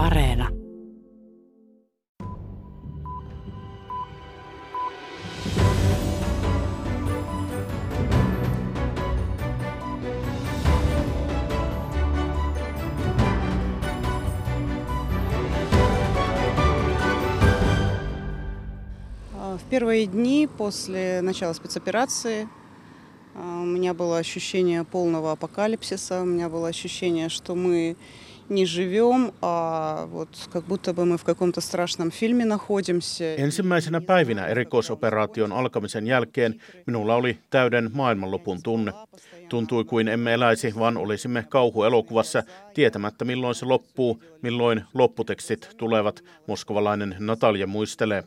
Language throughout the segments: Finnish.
Areena. В первые дни после начала спецоперации а, у меня было ощущение полного апокалипсиса, у меня было ощущение, что мы не живем, а вот как будто бы мы в каком-то страшном фильме находимся. Ensimmäisenä päivinä erikoisoperaation alkamisen jälkeen minulla oli täyden maailmanlopun tunne. Tuntui kuin emme eläisi, vaan olisimme kauhuelokuvassa, tietämättä milloin se loppuu, milloin lopputekstit tulevat, moskovalainen Natalia muistelee.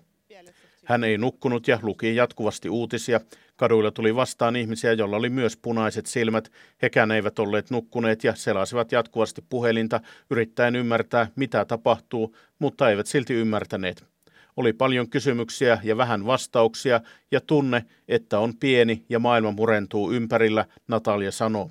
Hän ei nukkunut ja luki jatkuvasti uutisia. Kaduilla tuli vastaan ihmisiä, joilla oli myös punaiset silmät. Hekään eivät olleet nukkuneet ja selasivat jatkuvasti puhelinta, yrittäen ymmärtää, mitä tapahtuu, mutta eivät silti ymmärtäneet. Oli paljon kysymyksiä ja vähän vastauksia ja tunne, että on pieni ja maailma murentuu ympärillä, Natalia sanoo.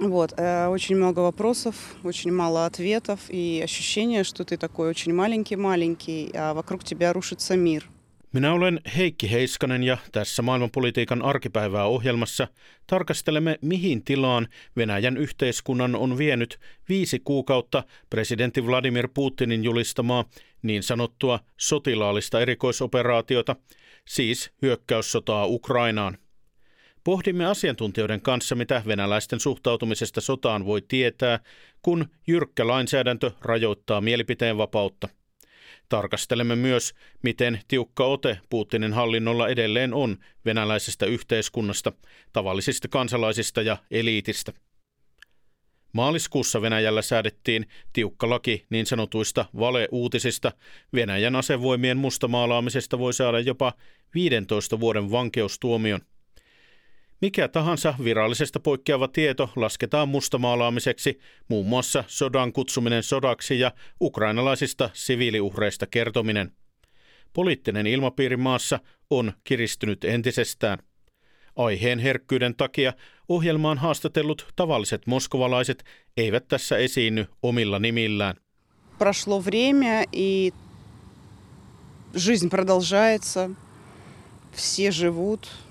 Вот, э, очень много вопросов, очень мало ответов и ощущение, что ты такой очень маленький-маленький, а вокруг тебя рушится мир. Minä olen Heikki Heiskanen ja tässä maailmanpolitiikan arkipäivää ohjelmassa tarkastelemme, mihin tilaan Venäjän yhteiskunnan on vienyt viisi kuukautta presidentti Vladimir Putinin julistamaa niin sanottua sotilaallista erikoisoperaatiota, siis hyökkäyssotaa Ukrainaan. Pohdimme asiantuntijoiden kanssa, mitä venäläisten suhtautumisesta sotaan voi tietää, kun jyrkkä lainsäädäntö rajoittaa mielipiteen vapautta – Tarkastelemme myös, miten tiukka ote Putinin hallinnolla edelleen on venäläisestä yhteiskunnasta, tavallisista kansalaisista ja eliitistä. Maaliskuussa Venäjällä säädettiin tiukka laki niin sanotuista valeuutisista. Venäjän asevoimien mustamaalaamisesta voi saada jopa 15 vuoden vankeustuomion. Mikä tahansa virallisesta poikkeava tieto lasketaan mustamaalaamiseksi, muun muassa sodan kutsuminen sodaksi ja ukrainalaisista siviiliuhreista kertominen. Poliittinen ilmapiiri maassa on kiristynyt entisestään. Aiheen herkkyyden takia ohjelmaan haastatellut tavalliset moskovalaiset eivät tässä esiinny omilla nimillään. Прошло время, и жизнь продолжается, все живут, Э,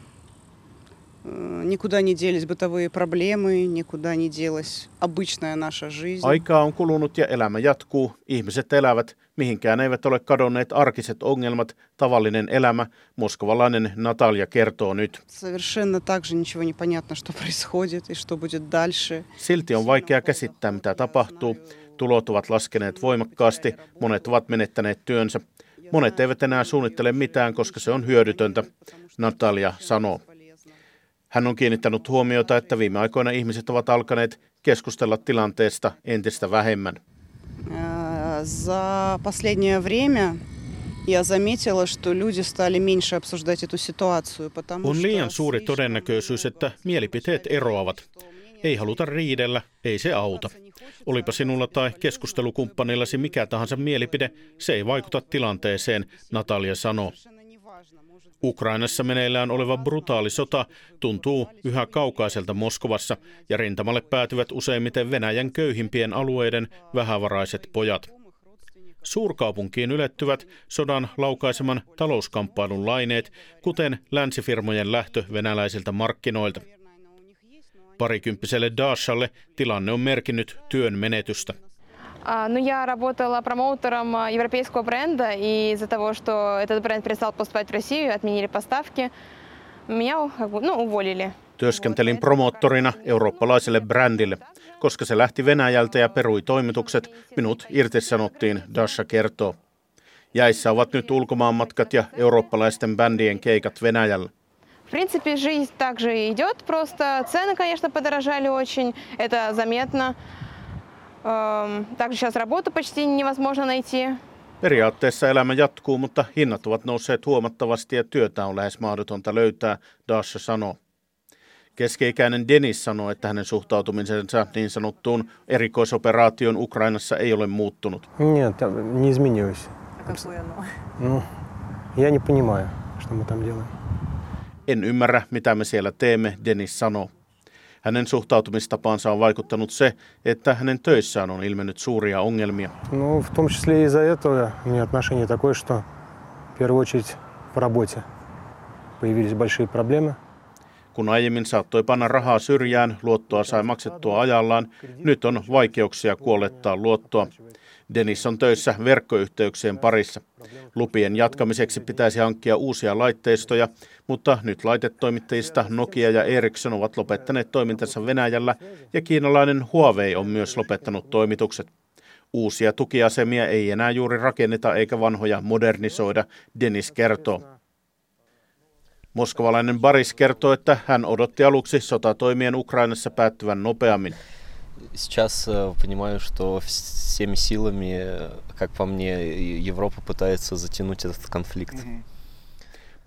никуда не делись бытовые проблемы, никуда не делась обычная наша жизнь. Aikaa on kulunut ja elämä jatkuu. Ihmiset elävät. Mihinkään eivät ole kadonneet arkiset ongelmat, tavallinen elämä. Moskovalainen Natalia kertoo nyt. Совершенно также ничего не понятно, что происходит и что будет дальше. Silti on vaikea käsittää, mitä tapahtuu. Tulot ovat laskeneet voimakkaasti, monet ovat menettäneet työnsä. Monet eivät enää suunnittele mitään, koska se on hyödytöntä, Natalia sanoo. Hän on kiinnittänyt huomiota, että viime aikoina ihmiset ovat alkaneet keskustella tilanteesta entistä vähemmän. За последнее время я заметила, что люди стали меньше обсуждать эту ситуацию, потому On liian suuri todennäköisyys, että mielipiteet eroavat. Ei haluta riidellä, ei se auta. Olipa sinulla tai keskustelukumppanillasi mikä tahansa mielipide, se ei vaikuta tilanteeseen, Natalia sanoo. Ukrainassa meneillään oleva brutaali sota tuntuu yhä kaukaiselta Moskovassa ja rintamalle päätyvät useimmiten Venäjän köyhimpien alueiden vähävaraiset pojat. Suurkaupunkiin ylettyvät sodan laukaiseman talouskamppailun laineet, kuten länsifirmojen lähtö venäläisiltä markkinoilta. Parikymppiselle Dashalle tilanne on merkinnyt työn menetystä. Ну, я работала промоутером европейского бренда, и из-за того, что этот бренд перестал поступать в Россию, отменили поставки, меня ну, уволили. Työskentelin promoottorina eurooppalaiselle brändille. Koska se lähti Venäjältä ja perui toimitukset, minut irtisanottiin, Dasha kertoo. Jäissä ovat nyt ulkomaanmatkat ja eurooppalaisten bändien keikat Venäjällä. В принципе, жизнь также идет, просто цены, конечно, подорожали очень, это заметно. Также сейчас работу почти невозможно найти. Periaatteessa elämä jatkuu, mutta hinnat ovat nousseet huomattavasti ja työtä on lähes mahdotonta löytää, Dasha sanoo. Keskeikäinen Denis sanoo, että hänen suhtautumisensa niin sanottuun erikoisoperaation Ukrainassa ei ole muuttunut. Нет, не изменилось. Ну, я не понимаю, что мы там делаем. En ymmärrä, mitä me siellä teemme, Denis sanoo. Hänen suhtautumistapaansa on vaikuttanut se, että hänen töissään on ilmennyt suuria ongelmia. Ну, в том числе из-за этого у меня отношение такое, что в первую очередь в работе появились большие проблемы. Kun aiemmin saattoi panna rahaa syrjään, luottoa sai maksettua ajallaan, nyt on vaikeuksia kuolettaa luottoa. Dennis on töissä verkkoyhteyksien parissa. Lupien jatkamiseksi pitäisi hankkia uusia laitteistoja, mutta nyt laitetoimittajista Nokia ja Ericsson ovat lopettaneet toimintansa Venäjällä ja kiinalainen Huawei on myös lopettanut toimitukset. Uusia tukiasemia ei enää juuri rakenneta eikä vanhoja modernisoida, Dennis kertoo. Moskovalainen Baris kertoo, että hän odotti aluksi sotatoimien Ukrainassa päättyvän nopeammin. Сейчас э, понимаю, что всеми силами, как по мне, Европа пытается затянуть этот конфликт.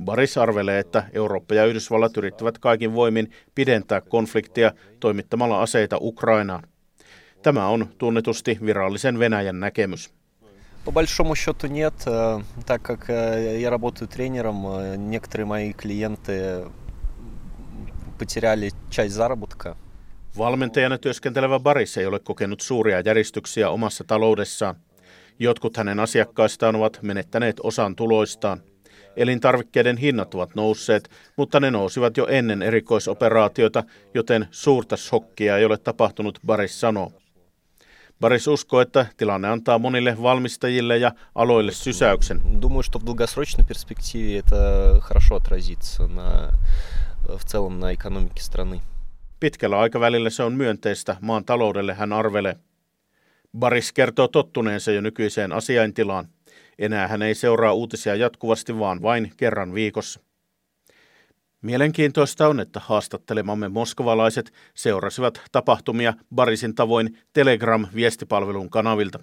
Baris arvelee, että Eurooppa ja Yhdysvallat yrittävät kaikin voimin pidentää konfliktia toimittamalla aseita Ukrainaan. Tämä on tunnetusti virallisen Venäjän näkemys. По большому счету нет, э, так как э, я работаю тренером, некоторые мои клиенты потеряли часть заработка. Valmentajana työskentelevä Baris ei ole kokenut suuria järjestyksiä omassa taloudessaan. Jotkut hänen asiakkaistaan ovat menettäneet osan tuloistaan. Elintarvikkeiden hinnat ovat nousseet, mutta ne nousivat jo ennen erikoisoperaatiota, joten suurta shokkia ei ole tapahtunut, Baris sanoo. Baris uskoo, että tilanne antaa monille valmistajille ja aloille sysäyksen. Думаю, что в долгосрочной перспективе это хорошо отразится на, в целом на экономике страны. Pitkällä aikavälillä se on myönteistä maan taloudelle, hän arvelee. Baris kertoo tottuneensa jo nykyiseen asiaintilaan. Enää hän ei seuraa uutisia jatkuvasti, vaan vain kerran viikossa. Mielenkiintoista on, että haastattelemamme moskovalaiset seurasivat tapahtumia Barisin tavoin Telegram-viestipalvelun kanavilta.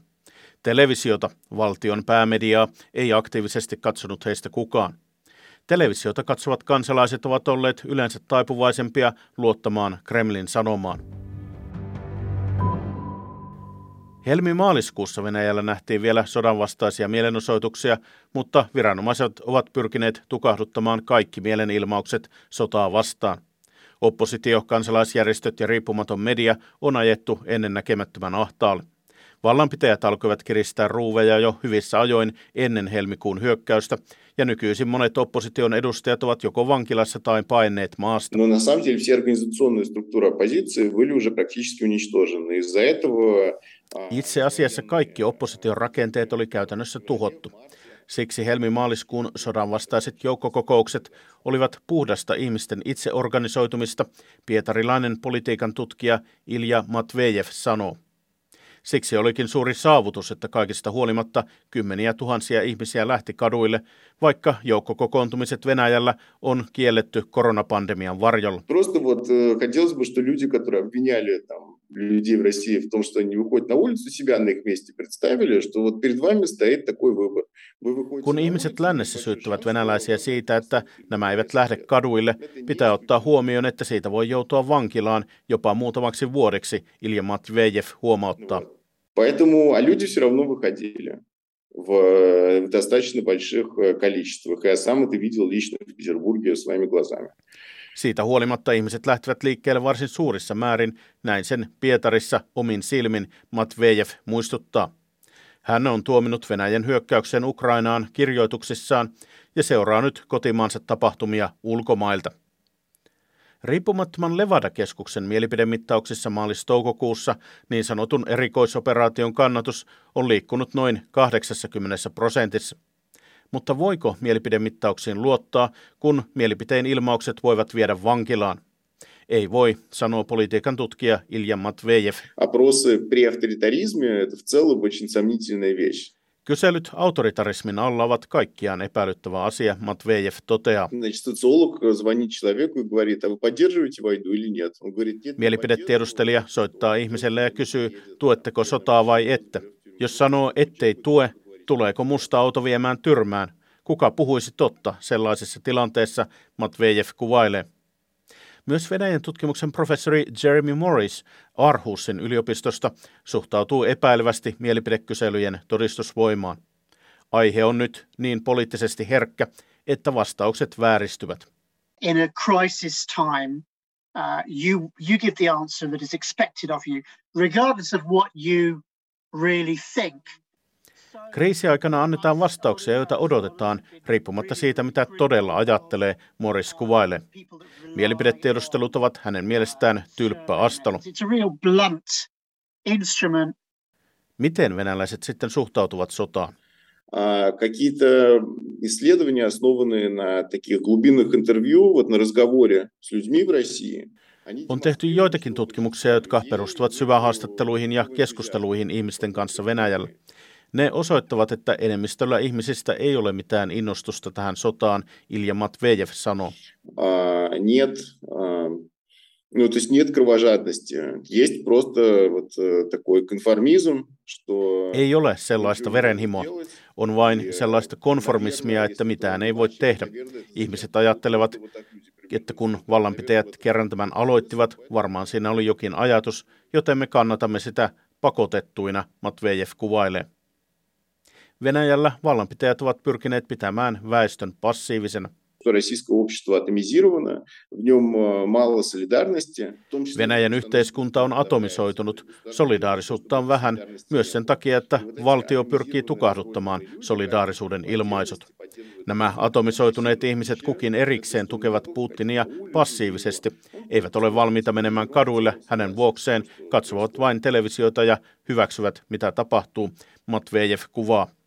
Televisiota, valtion päämediaa, ei aktiivisesti katsonut heistä kukaan. Televisiota katsovat kansalaiset ovat olleet yleensä taipuvaisempia luottamaan Kremlin sanomaan. Helmi-maaliskuussa Venäjällä nähtiin vielä sodanvastaisia mielenosoituksia, mutta viranomaiset ovat pyrkineet tukahduttamaan kaikki mielenilmaukset sotaa vastaan. Oppositio, kansalaisjärjestöt ja riippumaton media on ajettu ennen näkemättömän ahtaalle. Vallanpitäjät alkoivat kiristää ruuveja jo hyvissä ajoin ennen helmikuun hyökkäystä, ja nykyisin monet opposition edustajat ovat joko vankilassa tai paineet maasta. Но на самом деле все организационные структуры оппозиции были уже практически уничтожены. Из-за этого Itse asiassa kaikki opposition rakenteet oli käytännössä tuhottu. Siksi helmi-maaliskuun sodan vastaiset joukkokokoukset olivat puhdasta ihmisten itseorganisoitumista, pietarilainen politiikan tutkija Ilja Matvejev sanoo. Siksi olikin suuri saavutus, että kaikista huolimatta kymmeniä tuhansia ihmisiä lähti kaduille, vaikka joukkokokoontumiset Venäjällä on kielletty koronapandemian varjolla. просто вот э, хотелось бы, что люди, которые обвиняли там людей в России в том, что они выходят на улицу, себя на их месте представили, что вот перед вами стоит такой выбор. Вы выходите Kun на ihmiset улицу, lännessä ваши syyttävät шансы venäläisiä на siitä, että nämä eivät lähde kaduille, pitää ottaa huomioon, että siitä voi joutua vankilaan jopa muutamaksi vuodeksi, Ilja Matvejev huomauttaa. Вот. Поэтому, а люди все равно выходили в э, достаточно больших э, количествах. И я сам это видел лично в Петербурге своими глазами. Siitä huolimatta ihmiset lähtivät liikkeelle varsin suurissa määrin, näin sen Pietarissa omin silmin Matvejev muistuttaa. Hän on tuominut Venäjän hyökkäyksen Ukrainaan kirjoituksissaan ja seuraa nyt kotimaansa tapahtumia ulkomailta. Riippumattoman Levada-keskuksen mielipidemittauksissa maalis-toukokuussa niin sanotun erikoisoperaation kannatus on liikkunut noin 80 prosentissa mutta voiko mielipidemittauksiin luottaa, kun mielipiteen ilmaukset voivat viedä vankilaan? Ei voi, sanoo politiikan tutkija Ilja Matvejev. Kyselyt autoritarismin alla ovat kaikkiaan epäilyttävä asia, Matvejev toteaa. Mielipidetiedustelija soittaa ihmiselle ja kysyy, tuetteko sotaa vai ette. Jos sanoo, ettei tue, tuleeko musta auto viemään tyrmään? Kuka puhuisi totta sellaisessa tilanteessa, Matvejev kuvailee. Myös Venäjän tutkimuksen professori Jeremy Morris Aarhusin yliopistosta suhtautuu epäilevästi mielipidekyselyjen todistusvoimaan. Aihe on nyt niin poliittisesti herkkä, että vastaukset vääristyvät. in a crisis time, uh, you you give the answer that is expected of you, regardless of what you really think. Kriisiaikana annetaan vastauksia, joita odotetaan, riippumatta siitä, mitä todella ajattelee, Morris kuvailee. Mielipidetiedustelut ovat hänen mielestään tylppä astelu. Miten venäläiset sitten suhtautuvat sotaan? какие-то исследования, основанные на таких глубинных интервью, вот на разговоре с людьми в России. On tehty joitakin tutkimuksia, jotka perustuvat syvähaastatteluihin ja keskusteluihin ihmisten kanssa Venäjällä. Ne osoittavat, että enemmistöllä ihmisistä ei ole mitään innostusta tähän sotaan, Ilja Matvejev sanoo. Uh, нет, uh, ну, то есть нет кровожадности. Есть просто вот такой конформизм, что... Ei ole sellaista verenhimoa. On vain sellaista konformismia, että mitään ei voi tehdä. Ihmiset ajattelevat, että kun vallanpitäjät kerran tämän aloittivat, varmaan siinä oli jokin ajatus, joten me kannatamme sitä pakotettuina, Matvejev kuvailee. Venäjällä vallanpitäjät ovat pyrkineet pitämään väestön passiivisena. Venäjän yhteiskunta on atomisoitunut, solidaarisuutta on vähän, myös sen takia, että valtio pyrkii tukahduttamaan solidaarisuuden ilmaisut. Nämä atomisoituneet ihmiset kukin erikseen tukevat Putinia passiivisesti, eivät ole valmiita menemään kaduille hänen vuokseen, katsovat vain televisiota ja hyväksyvät, mitä tapahtuu, Matvejev kuvaa.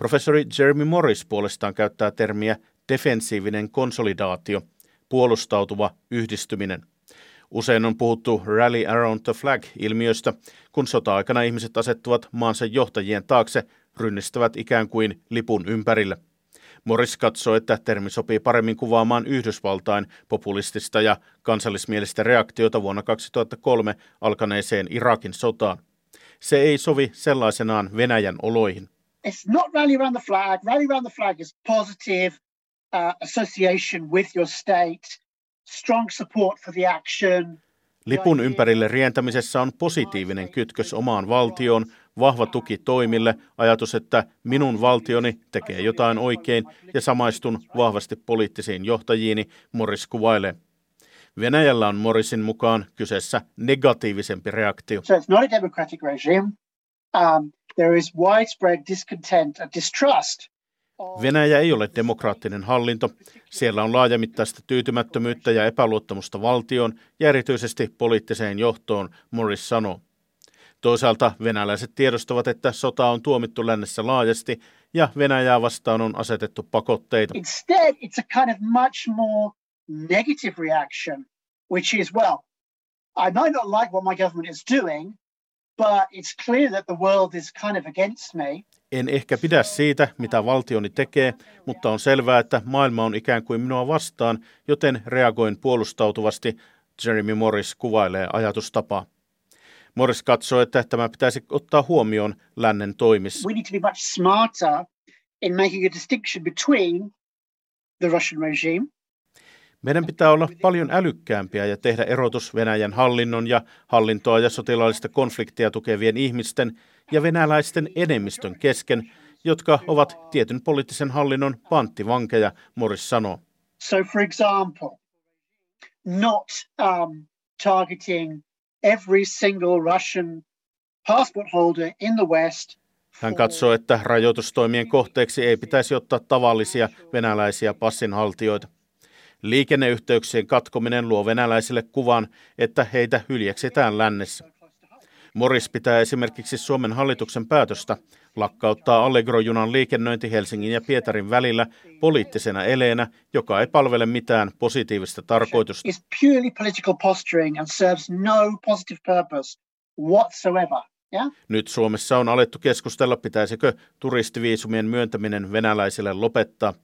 Professori Jeremy Morris puolestaan käyttää termiä defensiivinen konsolidaatio, puolustautuva yhdistyminen. Usein on puhuttu rally around the flag-ilmiöstä, kun sota-aikana ihmiset asettuvat maansa johtajien taakse, rynnistävät ikään kuin lipun ympärille. Morris katsoo, että termi sopii paremmin kuvaamaan Yhdysvaltain populistista ja kansallismielistä reaktiota vuonna 2003 alkaneeseen Irakin sotaan. Se ei sovi sellaisenaan Venäjän oloihin. It's not rally around the flag. Rally around the flag is positive, uh, association with your state, strong support for the action. Lipun ympärille rientämisessä on positiivinen kytkös omaan valtioon, vahva tuki toimille, ajatus, että minun valtioni tekee jotain oikein ja samaistun vahvasti poliittisiin johtajiini, Morris kuvailee. Venäjällä on Morrisin mukaan kyseessä negatiivisempi reaktio. So it's not a democratic regime. Um, there is widespread discontent and distrust Venäjä ei ole demokraattinen hallinto. Siellä on laajamittaista tyytymättömyyttä ja epäluottamusta valtioon ja erityisesti poliittiseen johtoon, Morris sanoo. Toisaalta venäläiset tiedostavat, että sota on tuomittu lännessä laajasti ja Venäjää vastaan on asetettu pakotteita. Instead, it's a kind of much more negative reaction, which is, well, I might not like what my government is doing, but it's clear that the world is kind of against me. En ehkä pidä siitä, mitä valtioni tekee, mutta on selvää, että maailma on ikään kuin minua vastaan, joten reagoin puolustautuvasti, Jeremy Morris kuvailee ajatustapaa. Morris katsoo, että tämä pitäisi ottaa huomioon lännen toimissa. We need to be much smarter in making a distinction between the Russian regime meidän pitää olla paljon älykkäämpiä ja tehdä erotus Venäjän hallinnon ja hallintoa ja sotilaallista konfliktia tukevien ihmisten ja venäläisten enemmistön kesken, jotka ovat tietyn poliittisen hallinnon panttivankeja, Morris sanoo. So for example, not um, targeting every single Russian passport holder in the West hän katsoo, että rajoitustoimien kohteeksi ei pitäisi ottaa tavallisia venäläisiä passinhaltijoita. Liikenneyhteyksien katkominen luo venäläisille kuvan, että heitä hyljeksitään lännessä. Morris pitää esimerkiksi Suomen hallituksen päätöstä lakkauttaa Allegro-junan liikennöinti Helsingin ja Pietarin välillä poliittisena eleenä, joka ei palvele mitään positiivista tarkoitusta. No Nyt Suomessa on alettu keskustella, pitäisikö turistiviisumien myöntäminen venäläisille lopettaa.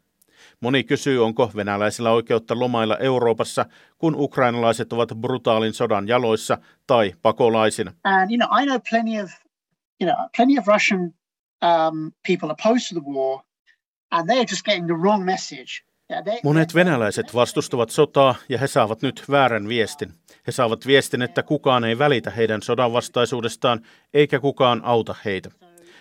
Moni kysyy, onko venäläisillä oikeutta lomailla Euroopassa, kun ukrainalaiset ovat brutaalin sodan jaloissa tai pakolaisina. And, you know, I know plenty of, you know, plenty of Russian um, people opposed to the war, and just getting the wrong message. Monet venäläiset vastustavat sotaa ja he saavat nyt väärän viestin. He saavat viestin, että kukaan ei välitä heidän sodan vastaisuudestaan eikä kukaan auta heitä.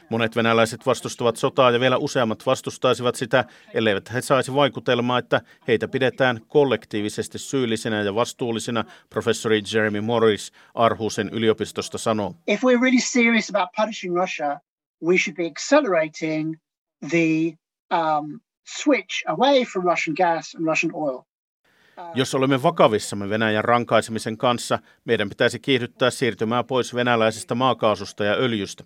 Monet venäläiset vastustavat sotaa ja vielä useammat vastustaisivat sitä, elleivät he saisi vaikutelmaa, että heitä pidetään kollektiivisesti syyllisinä ja vastuullisina, professori Jeremy Morris Arhusen yliopistosta sanoo. If we're really serious about punishing Russia, we should be accelerating the um, switch away from Russian gas and Russian oil. Jos olemme vakavissamme Venäjän rankaisemisen kanssa, meidän pitäisi kiihdyttää siirtymää pois venäläisestä maakaasusta ja öljystä.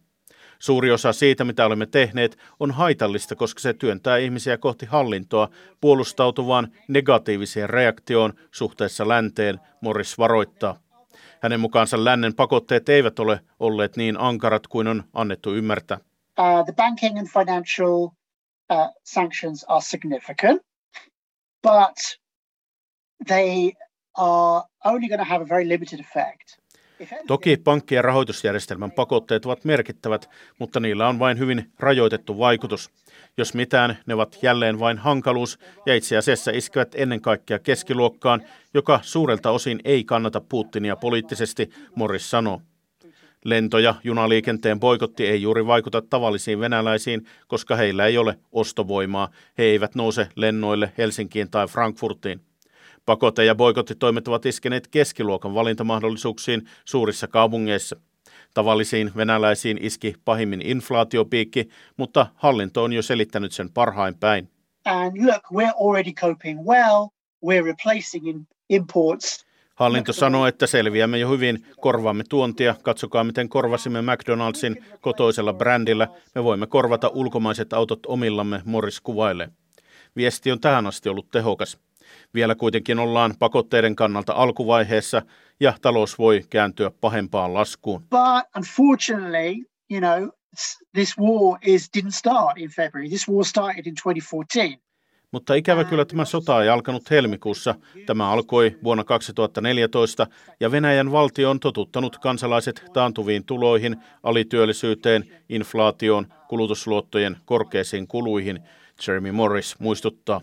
Suuri osa siitä, mitä olemme tehneet, on haitallista, koska se työntää ihmisiä kohti hallintoa puolustautuvaan negatiiviseen reaktioon suhteessa länteen, Morris varoittaa. Hänen mukaansa lännen pakotteet eivät ole olleet niin ankarat kuin on annettu ymmärtää. Uh, the banking and financial uh, sanctions are significant, but they are only going to have a very limited effect. Toki pankkien rahoitusjärjestelmän pakotteet ovat merkittävät, mutta niillä on vain hyvin rajoitettu vaikutus. Jos mitään, ne ovat jälleen vain hankaluus ja itse asiassa iskevät ennen kaikkea keskiluokkaan, joka suurelta osin ei kannata Putinia poliittisesti, Morris sanoo. Lento- ja junaliikenteen boikotti ei juuri vaikuta tavallisiin venäläisiin, koska heillä ei ole ostovoimaa. He eivät nouse lennoille Helsinkiin tai Frankfurtiin. Pakote- ja boikottitoimet ovat iskeneet keskiluokan valintamahdollisuuksiin suurissa kaupungeissa. Tavallisiin venäläisiin iski pahimmin inflaatiopiikki, mutta hallinto on jo selittänyt sen parhain päin. And look, we're already coping well. We're replacing imports Hallinto sanoo, että selviämme jo hyvin, korvaamme tuontia, katsokaa miten korvasimme McDonaldsin kotoisella brändillä, me voimme korvata ulkomaiset autot omillamme, Morris kuvailee. Viesti on tähän asti ollut tehokas. Vielä kuitenkin ollaan pakotteiden kannalta alkuvaiheessa ja talous voi kääntyä pahempaan laskuun. But unfortunately, you know, this war is didn't start in February. This war started in 2014. Mutta ikävä kyllä tämä sota ei alkanut helmikuussa. Tämä alkoi vuonna 2014 ja Venäjän valtio on totuttanut kansalaiset taantuviin tuloihin, alityöllisyyteen, inflaatioon, kulutusluottojen korkeisiin kuluihin, Jeremy Morris muistuttaa.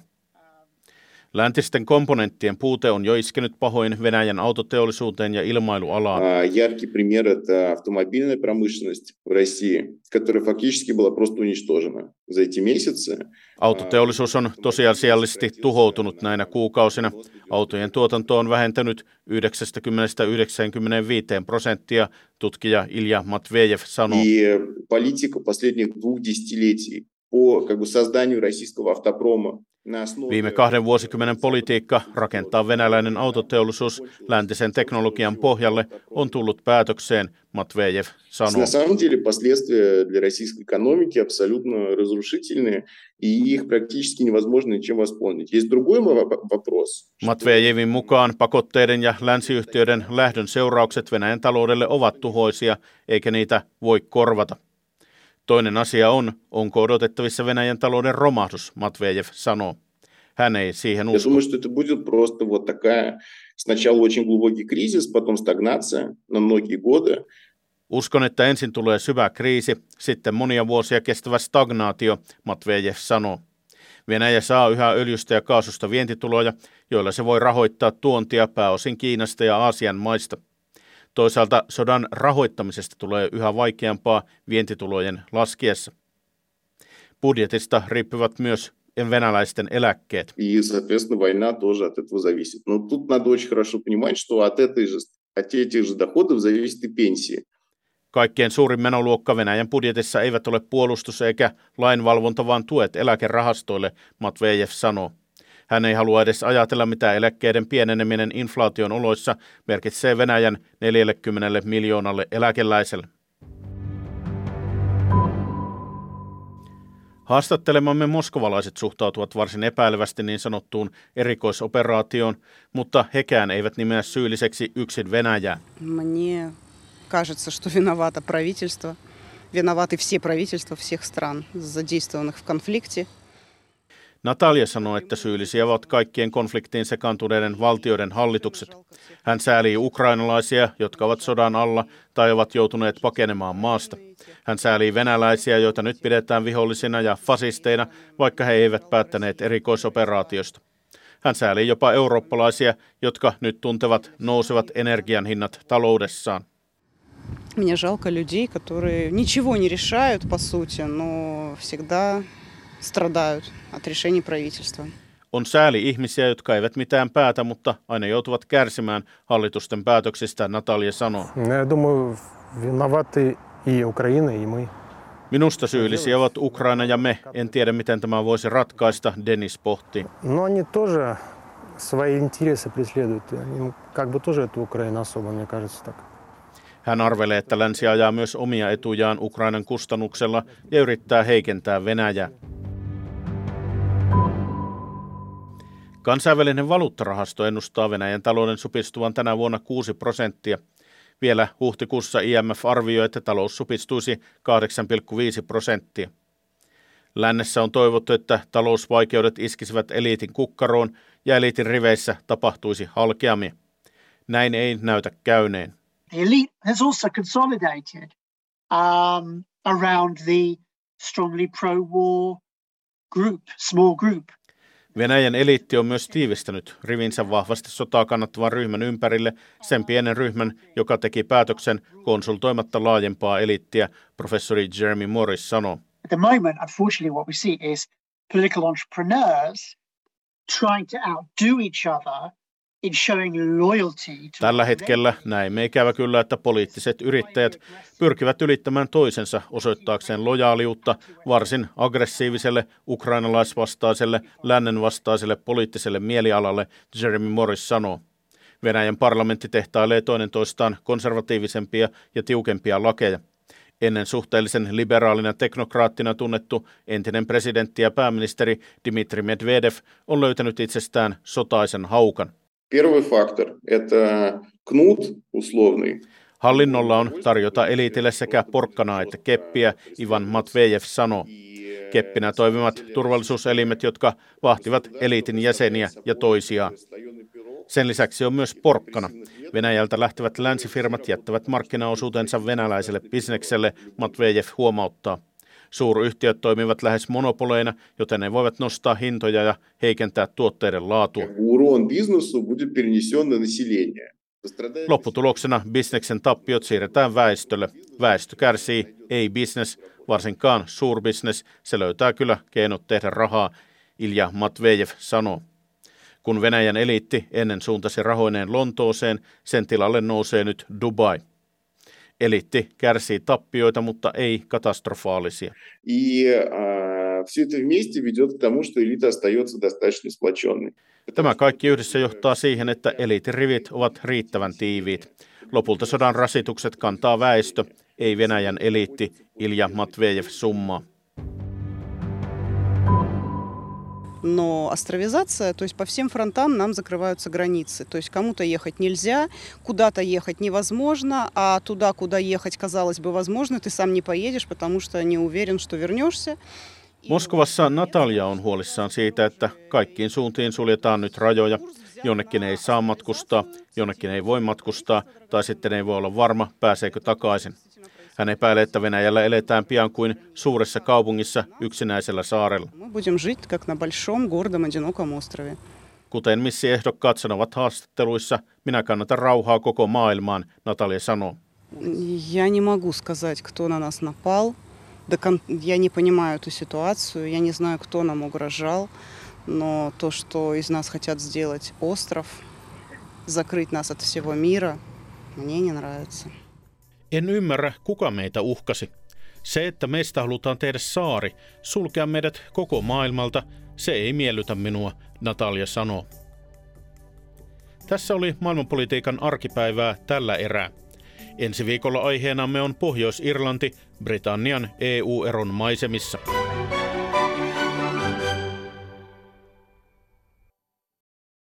Läntisten komponenttien puute on jo iskenyt pahoin Venäjän autoteollisuuteen ja ilmailualaan. Яркий пример – это автомобильная промышленность в России, которая фактически была просто уничтожена за эти месяцы. Autoteollisuus on tosiasiallisesti tuhoutunut näinä kuukausina. Autojen tuotanto on vähentänyt 90-95 prosenttia, tutkija Ilja Matvejev sanoo. И политика последних двух десятилетий по как бы, созданию российского автопрома Viime kahden vuosikymmenen politiikka rakentaa venäläinen autoteollisuus läntisen teknologian pohjalle on tullut päätökseen, Matvejev sanoo. На самом деле последствия для российской экономики абсолютно разрушительные, и их практически невозможно ничем восполнить. Есть другой вопрос. Matvejevin mukaan pakotteiden ja länsiyhtiöiden lähdön seuraukset Venäjän taloudelle ovat tuhoisia, eikä niitä voi korvata. Toinen asia on, onko odotettavissa Venäjän talouden romahdus, Matvejev sanoo. Hän ei siihen usko. Я думаю, что это будет просто вот такая сначала очень глубокий кризис, потом стагнация на многие годы. Uskon, että ensin tulee syvä kriisi, sitten monia vuosia kestävä stagnaatio, Matvejev sanoo. Venäjä saa yhä öljystä ja kaasusta vientituloja, joilla se voi rahoittaa tuontia pääosin Kiinasta ja Aasian maista. Toisaalta sodan rahoittamisesta tulee yhä vaikeampaa vientitulojen laskiessa. Budjetista riippuvat myös venäläisten eläkkeet. И, соответственно, война тоже от этого зависит. Но тут надо очень хорошо понимать, что от, этой же, от этих же доходов зависит и пенсии. Kaikkien suurin menoluokka Venäjän budjetissa eivät ole puolustus eikä lainvalvonta, vaan tuet eläkerahastoille, Matvejev sanoo. Hän ei halua edes ajatella, mitä eläkkeiden pieneneminen inflaation oloissa merkitsee Venäjän 40 miljoonalle eläkeläiselle. Haastattelemamme moskovalaiset suhtautuvat varsin epäilevästi niin sanottuun erikoisoperaatioon, mutta hekään eivät nimeä syylliseksi yksin Venäjää. Мне кажется, что виновато правительство, виноваты все правительства всех стран, задействованных в конфликте. Natalia sanoi, että syyllisiä ovat kaikkien konfliktiin sekaantuneiden valtioiden hallitukset. Hän säälii ukrainalaisia, jotka ovat sodan alla tai ovat joutuneet pakenemaan maasta. Hän säälii venäläisiä, joita nyt pidetään vihollisina ja fasisteina, vaikka he eivät päättäneet erikoisoperaatiosta. Hän säälii jopa eurooppalaisia, jotka nyt tuntevat nousevat energian hinnat taloudessaan. Мне жалко людей, которые ничего не решают, по сути, но всегда страдают от решений правительства. On sääli ihmisiä, jotka eivät mitään päätä, mutta aina joutuvat kärsimään hallitusten päätöksistä, Natalia sanoo. Я думаю, виноваты и Украина, и мы. Minusta syyllisiä ovat Ukraina ja me. En tiedä, miten tämä voisi ratkaista, Dennis pohti. Но они тоже свои интересы преследуют. Им как бы тоже это Украина особо, мне кажется так. Hän arvelee, että länsi ajaa myös omia etujaan Ukrainan kustannuksella ja yrittää heikentää Venäjää. Kansainvälinen valuuttarahasto ennustaa Venäjän talouden supistuvan tänä vuonna 6 prosenttia. Vielä huhtikuussa IMF arvioi, että talous supistuisi 8,5 prosenttia. Lännessä on toivottu, että talousvaikeudet iskisivät eliitin kukkaroon ja eliitin riveissä tapahtuisi halkeamia. Näin ei näytä käyneen. Elite has also consolidated um, around the strongly pro-war group, small group. Venäjän eliitti on myös tiivistänyt rivinsä vahvasti sotaa kannattavan ryhmän ympärille sen pienen ryhmän, joka teki päätöksen konsultoimatta laajempaa eliittiä, professori Jeremy Morris sanoo. At the moment, unfortunately, what we see is political entrepreneurs trying to outdo each other Tällä hetkellä näemme ikävä kyllä, että poliittiset yrittäjät pyrkivät ylittämään toisensa osoittaakseen lojaaliutta varsin aggressiiviselle ukrainalaisvastaiselle, lännenvastaiselle poliittiselle mielialalle, Jeremy Morris sanoo. Venäjän parlamentti tehtailee toinen toistaan konservatiivisempia ja tiukempia lakeja. Ennen suhteellisen liberaalina teknokraattina tunnettu entinen presidentti ja pääministeri Dmitri Medvedev on löytänyt itsestään sotaisen haukan. Первый фактор – это кнут условный. Hallinnolla on tarjota eliitille sekä porkkanaa että keppiä, Ivan Matvejev sanoo. Keppinä toimivat turvallisuuselimet, jotka vahtivat eliitin jäseniä ja toisiaan. Sen lisäksi on myös porkkana. Venäjältä lähtevät länsifirmat jättävät markkinaosuutensa venäläiselle bisnekselle, Matvejev huomauttaa. Suuryhtiöt toimivat lähes monopoleina, joten ne voivat nostaa hintoja ja heikentää tuotteiden laatua. Lopputuloksena bisneksen tappiot siirretään väestölle. Väestö kärsii, ei bisnes, varsinkaan suurbisnes. Se löytää kyllä keinot tehdä rahaa, Ilja Matvejev sanoo. Kun Venäjän eliitti ennen suuntasi rahoineen Lontooseen, sen tilalle nousee nyt Dubai. Eliitti kärsii tappioita, mutta ei katastrofaalisia. Tämä kaikki yhdessä johtaa siihen, että eliitin rivit ovat riittävän tiiviit. Lopulta sodan rasitukset kantaa väestö, ei Venäjän eliitti Ilja Matvejev summaa. Но островизация, то есть по всем фронтам нам закрываются границы. То есть кому-то ехать нельзя, куда-то ехать невозможно, а туда, куда ехать, казалось бы, возможно, ты сам не поедешь, потому что не уверен, что вернешься. Moskovassa Natalia on huolissaan siitä, että kaikkiin suuntiin suljetaan nyt rajoja. Jonnekin ei saa matkustaa, jonnekin ei voi matkustaa, tai sitten ei voi olla varma, pääseekö takaisin. Hän epäilee, että Venäjällä eletään pian kuin suuressa kaupungissa yksinäisellä saarella. Мы будем жить, как на большом, гордом, одиноком острове. Kuten missiehdokkaat sanovat haastatteluissa, minä kannatan rauhaa koko maailmaan, Natalia sanoo. Я не могу сказать, кто на нас напал. До кон- Я не понимаю эту ситуацию, я не знаю, кто нам угрожал. Но то, что из нас хотят сделать остров, закрыть нас от всего мира, мне не нравится. En ymmärrä, kuka meitä uhkasi. Se, että meistä halutaan tehdä saari, sulkea meidät koko maailmalta, se ei miellytä minua, Natalia sanoo. Tässä oli maailmanpolitiikan arkipäivää tällä erää. Ensi viikolla aiheenamme on Pohjois-Irlanti Britannian EU-eron maisemissa.